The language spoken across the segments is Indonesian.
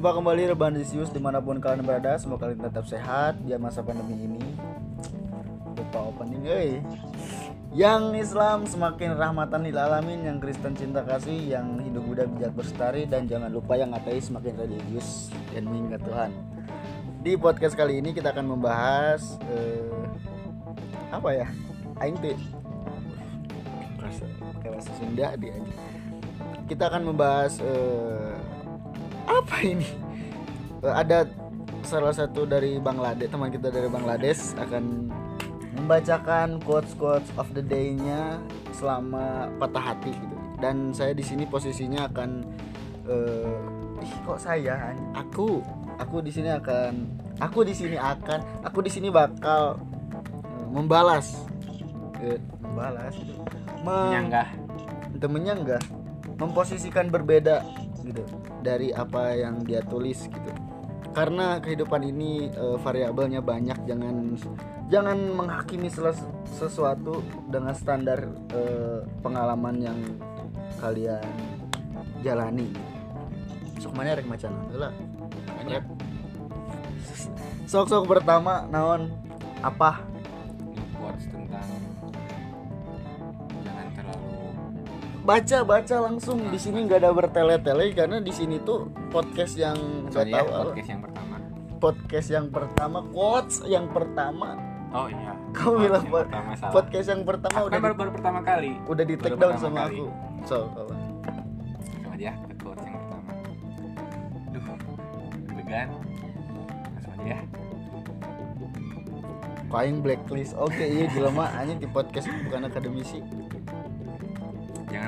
Jumpa kembali Rebanisius di mana pun kalian berada. Semoga kalian tetap sehat di masa pandemi ini. Lupa opening eh. Yang Islam semakin rahmatan lil alamin Yang Kristen cinta kasih Yang hidup Buddha bijak bersetari Dan jangan lupa yang ateis semakin religius Dan mengingat Tuhan. Di podcast kali ini kita akan membahas eh, Apa ya? Aing tuh pakai bahasa Sunda dia kita akan membahas eh, apa ini? Eh, ada salah satu dari Bangladesh teman kita dari Bangladesh akan membacakan quotes quotes of the day-nya selama patah hati gitu. Dan saya di sini posisinya akan eh, ih kok saya aku. Aku di sini akan aku di sini akan aku di sini bakal eh, membalas. Eh, membalas mem- Menyanggah. itu menyanggah memposisikan berbeda gitu dari apa yang dia tulis gitu. Karena kehidupan ini eh, variabelnya banyak jangan jangan menghakimi sesuatu dengan standar eh, pengalaman yang kalian jalani. Sok mana rek macan lah sok sok pertama naon? Apa baca baca langsung di sini nggak ada bertele-tele karena di sini tuh podcast yang nggak ya, tahu apa. podcast yang pertama. podcast yang pertama quotes yang pertama Oh iya. Kamu Quotes bilang pod- pertama salah. podcast yang pertama Aku udah kan baru, baru pertama kali. udah di take down sama kali. aku so apa Langsung aja ke quotes yang pertama. Duh, deg-degan. Langsung aja ya. kain blacklist oke iya jelema anjing di podcast bukan akademisi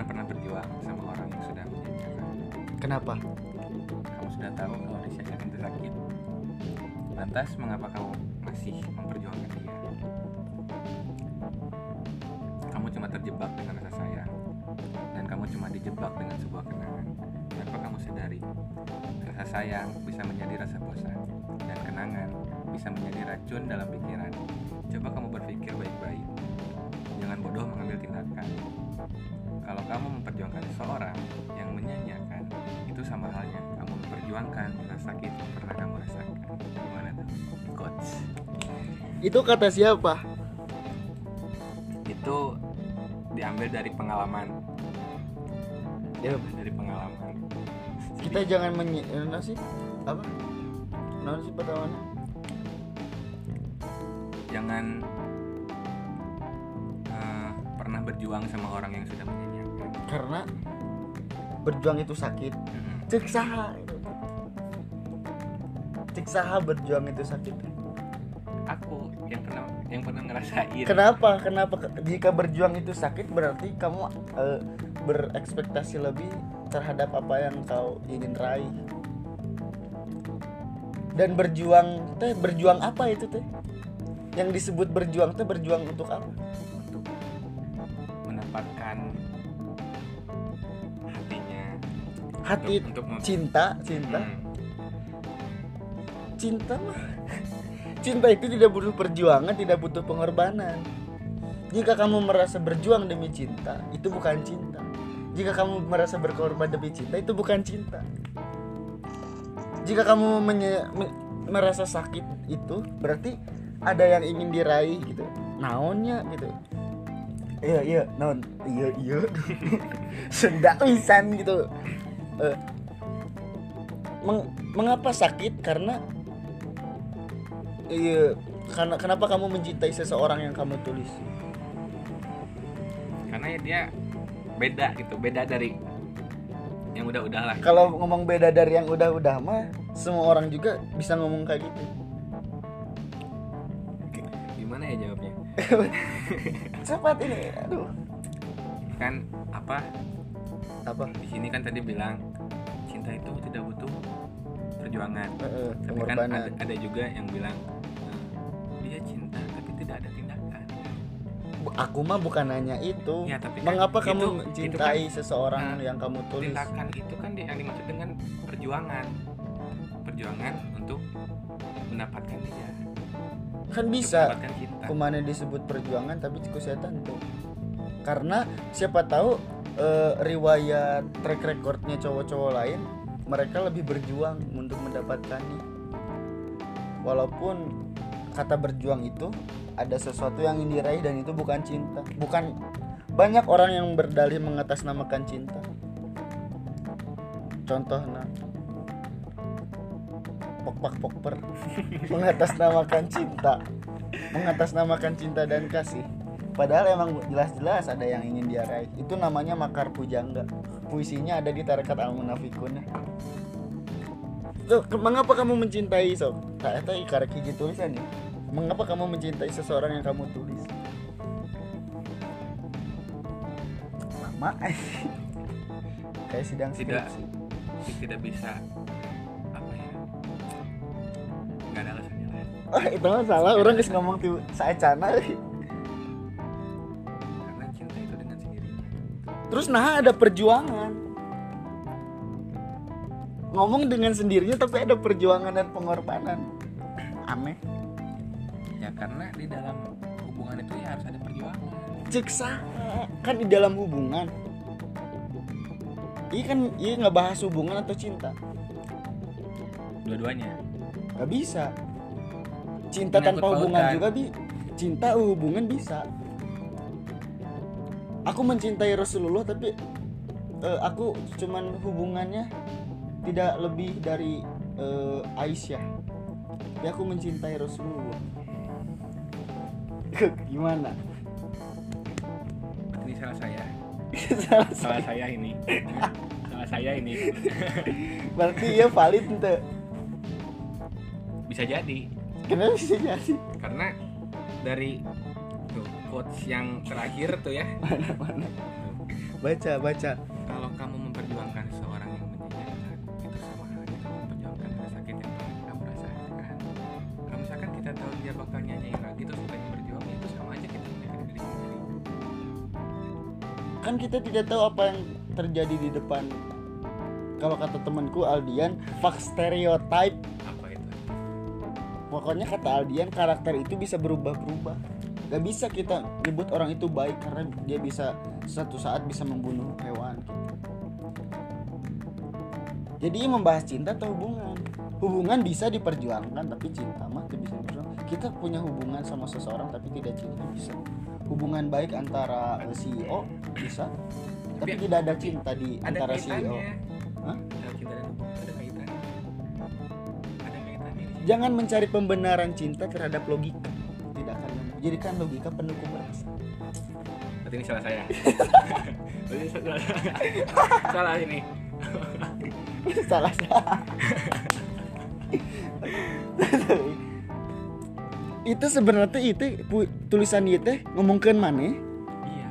Jangan pernah berjuang sama orang yang sudah menyanyiakan. kenapa Kamu sudah tahu kalau disayangkan itu sakit. Lantas mengapa kamu masih memperjuangkan dia? Kamu cuma terjebak dengan rasa sayang dan kamu cuma dijebak dengan sebuah kenangan. Tanpa kamu sadari, rasa sayang bisa menjadi rasa bosan dan kenangan bisa menjadi racun dalam pikiran. Coba kamu berpikir baik-baik. Jangan bodoh mengambil tindakan. Kalau kamu memperjuangkan seseorang yang menyanyiakan, itu sama halnya kamu memperjuangkan rasa sakit yang pernah kamu rasakan. Gimana tuh? Coach. itu kata siapa Itu diambil dari pengalaman. ya Dari pengalaman. kita jangan menyi eh, sih apa naon sih pertamanya Jangan berjuang sama orang yang sudah menyanyiakan. karena berjuang itu sakit. Mm-mm. cek saha cek saha berjuang itu sakit. Aku yang pernah yang pernah ngerasain. kenapa? Kenapa? Jika berjuang itu sakit berarti kamu eh, berekspektasi lebih terhadap apa yang kau ingin raih. Dan berjuang teh berjuang apa itu teh? Yang disebut berjuang teh berjuang untuk apa mendapatkan hatinya hati untuk, untuk cinta cinta? Hmm. cinta mah cinta itu tidak butuh perjuangan tidak butuh pengorbanan. Jika kamu merasa berjuang demi cinta itu bukan cinta. Jika kamu merasa berkorban demi cinta itu bukan cinta. Jika kamu menye- me- merasa sakit itu berarti ada yang ingin diraih gitu. Naonnya gitu iya iya naon iya iya. Senda pisan gitu. Eh, meng- mengapa sakit? Karena iya karena kenapa kamu mencintai seseorang yang kamu tulis? Karena ya dia beda gitu beda dari yang udah-udah lah. Kalau ngomong beda dari yang udah-udah mah semua orang juga bisa ngomong kayak gitu cepat ini aduh. Kan apa? Apa? Di sini kan tadi bilang cinta itu tidak butuh perjuangan. Eh, eh, tapi kan ada, ada juga yang bilang eh, dia cinta tapi tidak ada tindakan. Aku mah bukan nanya itu. Ya, tapi kan mengapa itu- kamu itu mencintai kan, seseorang nah, yang kamu tulis? tindakan itu kan yang dimaksud dengan perjuangan. Perjuangan untuk mendapatkan dia. Kan bisa. mendapatkan cinta ke mana disebut perjuangan tapi ku setan tuh. Karena siapa tahu eh, riwayat track recordnya cowok-cowok lain mereka lebih berjuang untuk mendapatkannya. Walaupun kata berjuang itu ada sesuatu yang ingin diraih dan itu bukan cinta. Bukan banyak orang yang berdalih mengatasnamakan cinta. Contohnya pokpak pokper mengatasnamakan cinta mengatasnamakan cinta dan kasih. Padahal emang jelas-jelas ada yang ingin dia raih. Itu namanya makar pujangga. Puisinya ada di tarekat al munafikun ke- mengapa kamu mencintai sok? Tak itu ikarek hiji tulisan nih mengapa kamu mencintai seseorang yang kamu tulis? Lama kayak sidang Tidak. skripsi. Tidak bisa Ah, itu mah salah orang geus ngomong tuh saacana euy. karena cinta itu dengan sendirinya Terus nah ada perjuangan. Ngomong dengan sendirinya tapi ada perjuangan dan pengorbanan. Aneh. ya karena di dalam hubungan itu ya harus ada perjuangan Cek saha? kan di dalam hubungan. Iya kan iya nggak bahas hubungan atau cinta. dua-duanya Gak bisa. Cinta tanpa hubungan juga bi. Cinta hubungan bisa. Aku mencintai Rasulullah tapi eh, aku cuman hubungannya tidak lebih dari eh, Aisyah. Tapi aku mencintai Rasulullah. Gimana? ini salah saya Salah salah saya. saya ini salah saya ini Berarti ya valid ente. bisa jadi Kenapa bisa jadi? karena dari tuh, quotes yang terakhir tuh ya Mana? Baca, baca. kalau kamu memperjuangkan seseorang yang menyanyikan itu sama halnya kamu memperjuangkan rasa sakit yang pernah kamu rasakan kalau misalkan kita tahu dia bakal nyanyiin lagi terus kita berjuang itu sama aja kita menyakiti diri sendiri kan kita tidak tahu apa yang terjadi di depan kalau kata temanku Aldian fuck stereotype pokoknya kata Aldian karakter itu bisa berubah-berubah gak bisa kita nyebut orang itu baik karena dia bisa satu saat bisa membunuh hewan gitu. jadi membahas cinta atau hubungan hubungan bisa diperjuangkan tapi cinta mah tidak bisa diperjuangkan kita punya hubungan sama seseorang tapi tidak cinta bisa hubungan baik antara eh, CEO bisa tapi Tapi tidak ada cinta di ada antara CEO Hah? Ada. Jangan mencari pembenaran cinta terhadap logika. Tidak akan nemu. Jadikan logika pendukung rasa. berarti ini salah saya berarti salah, salah ini Salah salah. itu sebenarnya itu tulisan ieu teh ngomongkeun maneh. iya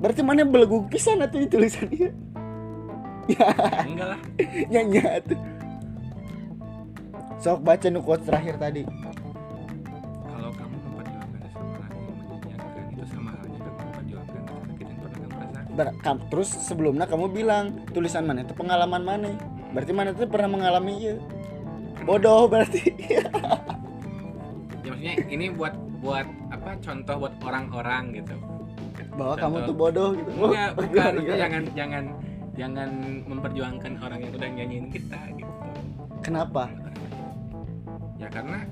Berarti maneh belegug pisan atuh di tulisan ieu. Ya, enggak lah nyanyi atuh. Sok baca nu quotes terakhir tadi. kalau kamu memperjuangkan seseorang yang menyanyikan itu sama halnya kamu memperjuangkan sakit yang pernah kamu rasakan Ber- kam- terus sebelumnya kamu bilang tulisan mana itu pengalaman mana? Berarti mana itu pernah mengalami iya. Bodoh berarti. Ya maksudnya ini buat buat apa contoh buat orang-orang gitu. Bahwa kamu Contoh. tuh bodoh gitu. Enggak Oh, bukan. gimana, Maksudnya gimana? jangan jangan jangan memperjuangkan orang yang udah nyanyiin kita gitu. Kenapa ya karena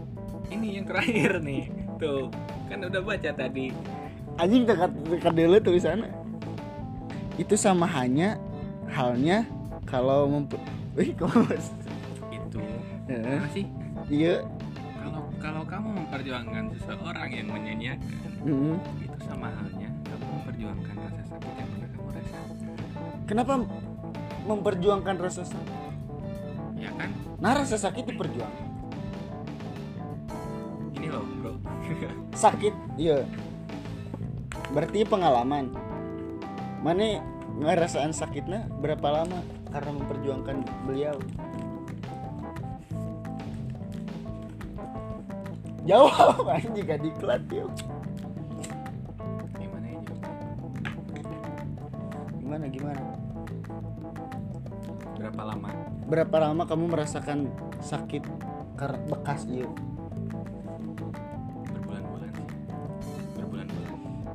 ini yang terakhir nih. Tuh kan udah baca tadi. Anjing dekat dekat dulu tulisannya itu sama hanya halnya kalau memper Wih, kamu itu. Mana sih? Iya. Kalau kalau kamu memperjuangkan seseorang yang menyanyiakan mm. itu sama halnya kamu memperjuangkan rasa sakit yang pernah kamu rasakan. Kenapa memperjuangkan rasa sakit? Ya kan? Nah rasa sakit diperjuangkan sakit. Iya. Berarti pengalaman. Mana ngerasain sakitnya berapa lama karena memperjuangkan beliau? Jawab anjing jika diklat yuk. Gimana ya jawabnya? gimana gimana? Berapa lama? Berapa lama kamu merasakan sakit karena bekas iya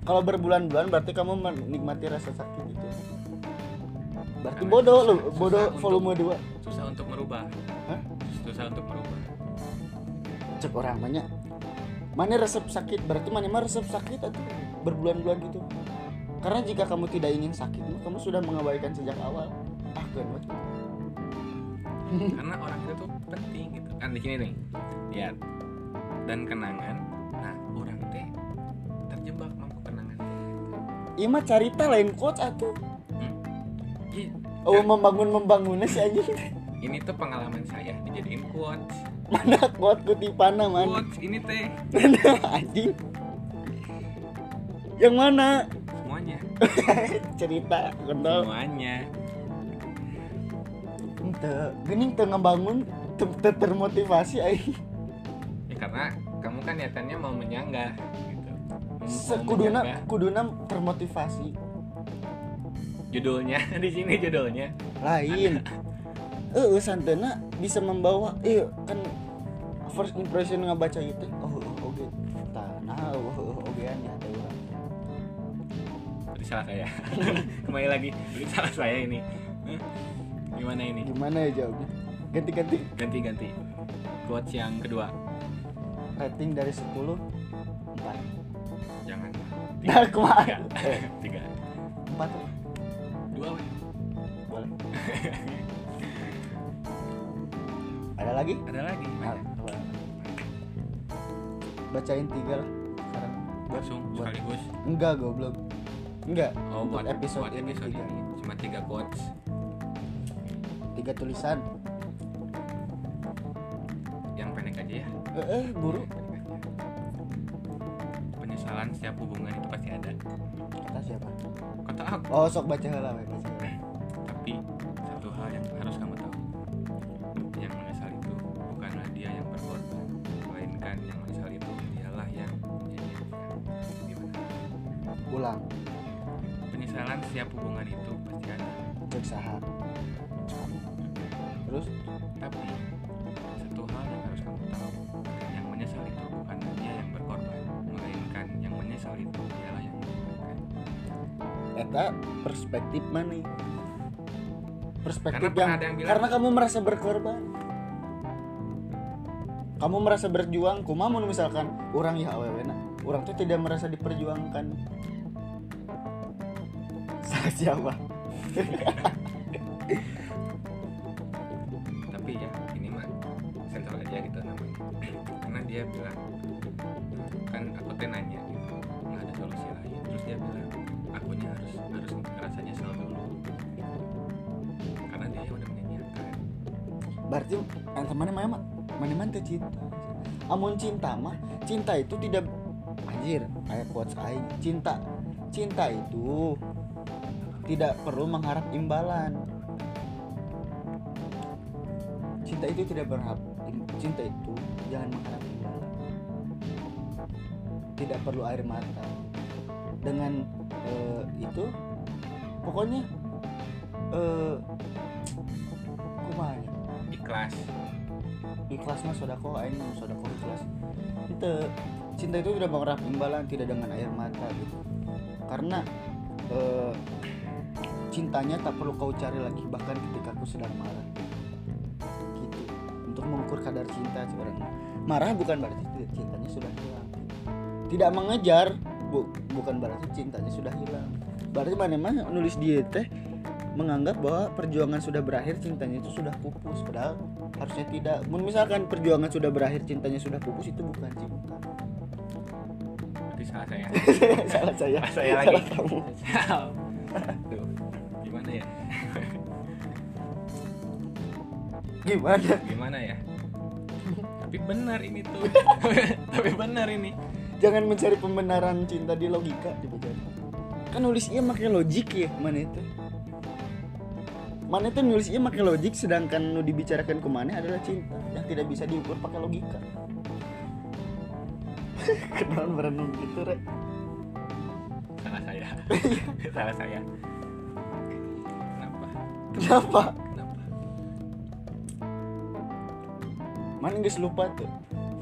kalau berbulan-bulan berarti kamu menikmati rasa sakit itu berarti Karena bodoh susah- susah bodoh untuk- volume 2 susah untuk merubah. Hah? susah untuk merubah. Cek orang banyak. Mana resep sakit berarti mana mah resep sakit atau berbulan-bulan gitu? Karena jika kamu tidak ingin sakit kamu sudah mengabaikan sejak awal. Ah weh. karena orang itu tuh penting gitu. Kan di sini nih lihat. Dan kenangan iya mah carita lain quotes atuh Ih, oh membangun membangunnya si anjing. Ini tuh pengalaman saya dijadiin quotes mana quote kutipana mana quotes ini teh. Anjing? Yang mana? Semuanya. Cerita kenal semuanya. Ente gening teu ngebangun teu termotivasi ai ya karena kamu kan niatannya mau menyanggah sekuduna kuduna termotivasi. Judulnya di sini judulnya. Lain. Eh santena bisa membawa eh kan first impression ngabaca itu oh oh, oke. Tanah oh oh, oke an ya teh urang. berarti salah saya. Kembali lagi. Berarti salah saya ini. Gimana ini? Gimana ya jawabnya? Ganti-ganti. Ganti ganti quotes yang kedua. Rating dari 10 empat. jangan nah kumaha tiga. Tiga. Empat. Dua weh. boleh. Ada lagi? Ada lagi. Nah, bacain tiga lah. Sekarang. Langsung buat sekaligus. Enggak goblok. Enggak. Oh untuk buat episode, buat ini episode tiga. ini. Cuma tiga quotes. Tiga tulisan. Yang pendek aja ya. Eh, eh buru Penyesalan setiap hubungan itu pasti ada. Kata siapa? Kata aku. Oh sok baca lah tapi satu hal yang harus kamu tahu. Yang menyesal itu bukanlah dia yang berkorban melainkan yang menyesal itu dialah yang gimana ulang. Penyesalan setiap hubungan itu pasti ada. Cek saha terus? Tapi satu hal yang harus kamu tahu. Yang menyesal itu bukan dia eta perspektif mana? Perspektif Karena yang yang bilang- karena kamu merasa berkorban. Kamu merasa berjuang kumaha mun misalkan orang ya awewena orang tuh tidak merasa diperjuangkan. Salah siapa? Tapi ya ini mah sensor aja gitu namanya. Karena dia bilang berarti yang mana mah mana mah teu cinta? Amun cinta mah cinta itu tidak anjir ayat quotes aing. Cinta cinta itu tidak perlu mengharap imbalan. Cinta itu tidak berharap cinta itu jangan mengharap imbalan. Tidak perlu air mata. Dengan eh, itu pokoknya ya? Ikhlas. Ikhlas mah sodako aing mah sodako ikhlas. Itu cinta itu tidak mengharap imbalan tidak dengan air mata gitu. Karena eh, cintanya tak perlu kau cari lagi bahkan ketika aku sedang marah. Gitu. Untuk mengukur kadar cinta seorang marah bukan berarti ti- cintanya sudah hilang. Tidak mengejar bu- bukan berarti cintanya sudah hilang. Berarti mana mah nulis dia teh menganggap bahwa perjuangan sudah berakhir cintanya itu sudah pupus. Padahal harusnya tidak. Misalkan perjuangan sudah berakhir cintanya sudah pupus itu bukan cinta berarti salah saya. Salah saya. Salah saya lagi. Salah kamu. Tuh, gimana ya? Gimana? Gimana ya? Tapi benar ini tuh. Tapi benar ini. Jangan mencari pembenaran cinta di logika dibaca kan nulis iya pakai logik ya mana itu mana itu nulis iya pakai logik sedangkan nu dibicarakan ke mana adalah cinta yang tidak bisa diukur pakai logika. Kenalan berenung gitu rek. Salah saya. Salah saya. Kenapa? Kenapa? Kenapa? Mana nggak lupa tuh?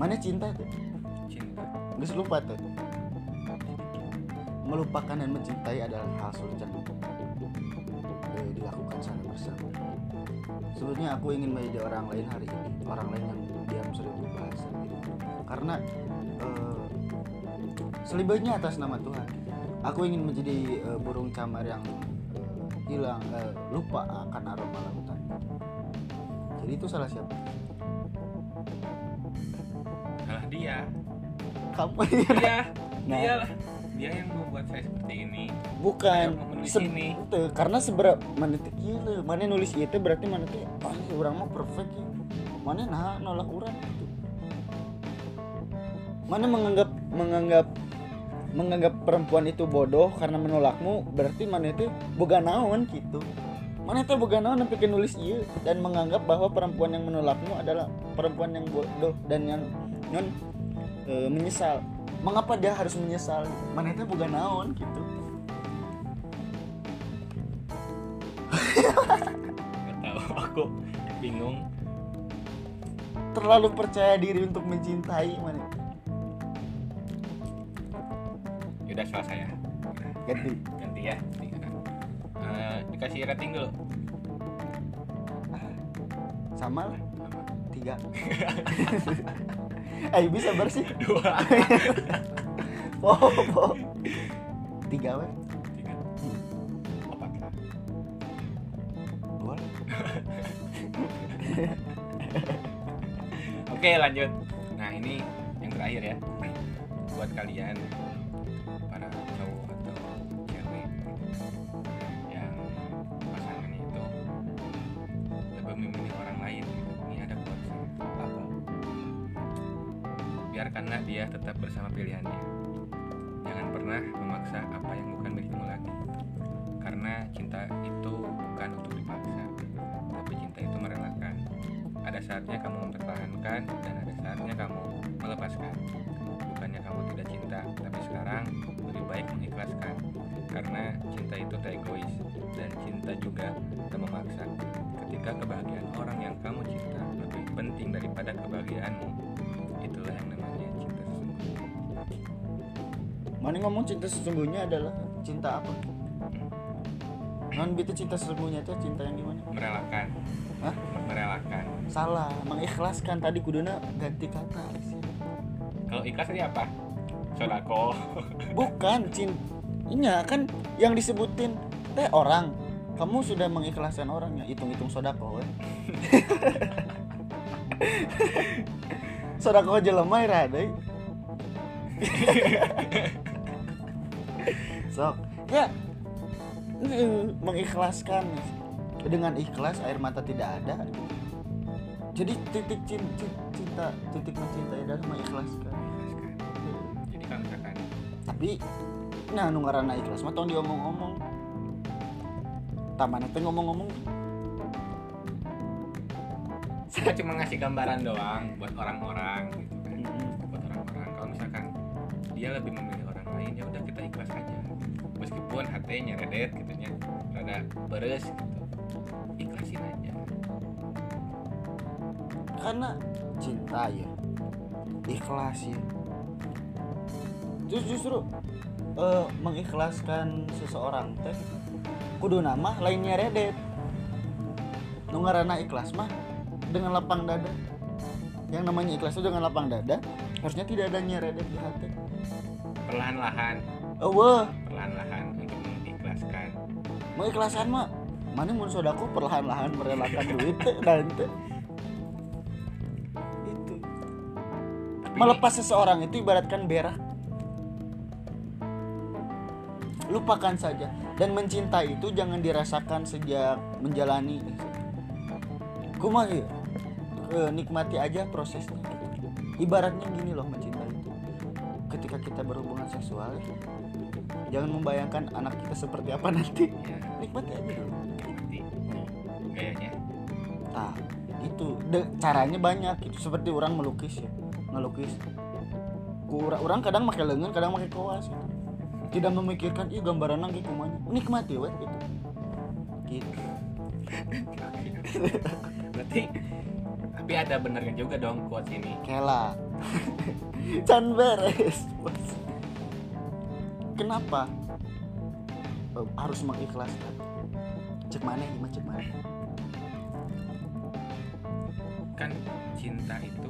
Mana cinta tuh? Cinta. Nggak lupa tuh? Melupakan dan mencintai adalah hal sulit yang eh, dilakukan secara bersama. Sebetulnya aku ingin menjadi orang lain hari ini orang lain yang diam seribu bahasa gitu. karena eh, selibetnya atas nama Tuhan. Aku ingin menjadi eh, burung camar yang eh, hilang eh, lupa akan aroma lautan. Jadi itu salah siapa? Salah dia. Kamu. Dia Nah. dia lah dia yang membuat saya seperti ini. Bukan Saya menulis Se- ini. itu, karena seberapa mana teh gila. Mana nulis itu berarti mana teh ah orang mah perfect ya. Mana nah nolak orang gitu. Mana menganggap menganggap menganggap perempuan itu bodoh karena menolakmu berarti mana itu boga naon gitu. Mana itu boga naon sampai ke nulis iya dan menganggap bahwa perempuan yang menolakmu adalah perempuan yang bodoh dan yang non e, menyesal. Mengapa dia harus menyesal? Mana itu boga naon gitu aku bingung. Terlalu percaya diri untuk mencintai mana udah salah saya ganti. Ganti ya. Eh, dikasih rating dulu. Sama lah. Tiga. Eh bisa bersih dua. Po po tiga weh oke lanjut. Nah ini yang terakhir ya. Buat kalian para cowok atau cewek yang pasangannya itu lebih memilih orang lain. Ini ada quotesnya. Apa? Biarkanlah dia tetap bersama pilihannya saatnya kamu mempertahankan dan ada saatnya kamu melepaskan. Bukannya kamu tidak cinta tapi sekarang lebih baik mengikhlaskan. Karena cinta itu tak egois dan cinta juga tak memaksa. Ketika kebahagiaan orang yang kamu cinta lebih penting daripada kebahagiaanmu itulah yang namanya cinta sesungguhnya. Mana ngomong cinta sesungguhnya adalah cinta apa? Non itu cinta sesungguhnya itu cinta yang gimana? Merelakan. Hah? merelakan salah mengikhlaskan. Tadi kuduna ganti kata. Kalau ikhlas tadi apa? Sodako. Bukan cinta kan yang disebutin teh orang kamu sudah mengikhlaskan orangnya hitung-hitung sodako we. sodako aja lemah ya deh. Sok. Ya eh, mengikhlaskan. Dengan ikhlas air mata tidak ada jadi titik cinta, cinta titik mencintai adalah mengikhlaskan. Jadi kalau misalkan tapi nah nu ngaranna ikhlas mah tong diomong-omong. Taman teh ngomong-ngomong. Kita cuma ngasih gambaran doang buat orang-orang gitu kan. Buat orang-orang. Kalau misalkan dia lebih memilih orang lain ya udah kita ikhlas aja. Meskipun hatinya redet gitu nya rada beres gitu karena cinta ya ikhlas ya. Terus justru eh, mengikhlaskan seseorang teh kudu nama lainnya redet. Nu ngaranna ikhlas mah dengan lapang dada. Yang namanya ikhlas itu dengan lapang dada harusnya tidak ada nyeredet di hati. Perlahan-lahan. Oh wah perlahan-lahan untuk mengikhlaskan. Mengikhlaskan mah mana mun sodaku perlahan-lahan merelakan duit teh dan melepas seseorang itu ibaratkan berak lupakan saja. Dan mencintai itu jangan dirasakan sejak menjalani. Kumah ya nikmati aja prosesnya. Ibaratnya gini loh mencintai itu. Ketika kita berhubungan seksual jangan membayangkan anak kita seperti apa nanti. Nikmati aja. Dulu gayanya. Nah itu. De- caranya banyak. Itu seperti orang melukis ya ngelukis. Kura- orang kadang pakai lengan kadang pakai kawas gitu. tidak memikirkan ih gambaran lagi kumanya nikmati weh gitu. Gitu. Berarti tapi ada benernya juga dong quotes ini. Kela. Can beres. Kenapa? Eh, harus mengikhlaskan. Cek mana gimana cek mana? Kan cinta itu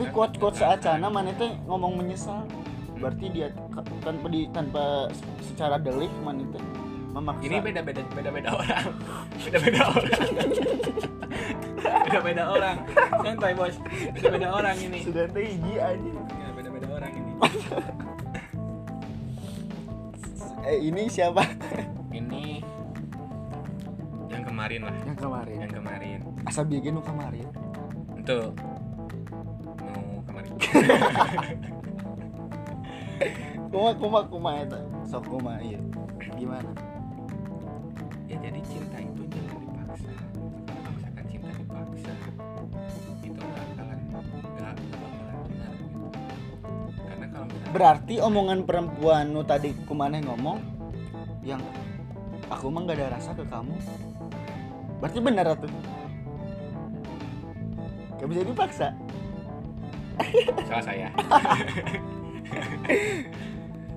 tapi quote quote akan. seacana mana teh ngomong menyesal. Berarti dia tanpa di tanpa secara delik mana teh memaksa. Ini beda beda beda beda orang. Beda beda orang. Beda beda orang. Santai bos. Beda beda orang ini. Sudah hiji aja. Ya, beda beda orang ini. Eh ini siapa? Ini yang kemarin lah. Yang kemarin. Yang kemarin. Asa bikin kemarin. Kemarin kuma kuma kuma eta. Sok kuma iya. Gimana? Ya jadi cinta itu jangan dipaksa. Kalau misalkan cinta dipaksa itu nggak bakalan nggak nggak bakalan benar gitu. Karena kalau misalkan berarti omongan perempuan nu tadi kumaneh ngomong yang aku mah gak ada rasa ke kamu. Berarti benar tuh gak bisa dipaksa salah saya.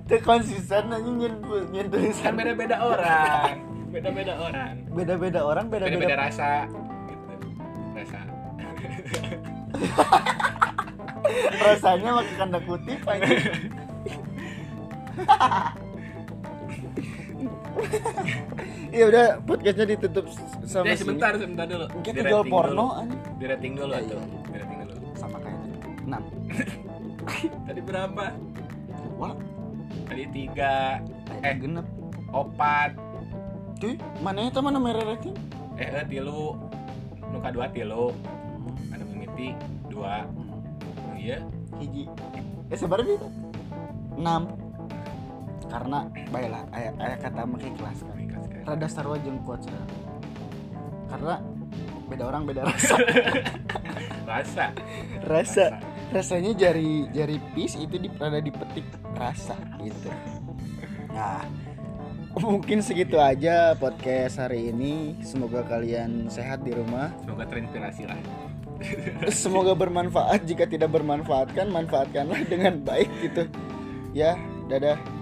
Teu konsisten aja nyentuh nyentuh kan beda beda orang. Beda beda orang. Beda beda orang beda beda rasa. Gitu rasa. Rasanya pakai tanda kutip aja Iya udah podcastnya ditutup sampai Eh, sebentar sebentar dulu. Kita jual porno dulu. aja. di rating dulu Iya, tuh Enam. tadi berapa Wah, tadi tiga eh Eh. genep. opat Cuy, mana itu mana merah rating? eh eh, tilu nuka dua tilu ada mimiti dua oh, iya Hiji. Eh sebenarnya itu. Enam. Karena baiklah ayah, ayah kata makai kelas kan. Kan? Rada sarwa jeung kuat saya. Karena beda orang beda rasa. rasa rasa rasanya jari jari pis itu di rada dipetik rasa gitu. Nah, mungkin segitu aja podcast hari ini. Semoga kalian sehat di rumah. semoga terinspirasi lah Semoga bermanfaat. Jika tidak bermanfaat kan manfaatkanlah dengan baik gitu. Ya, dadah.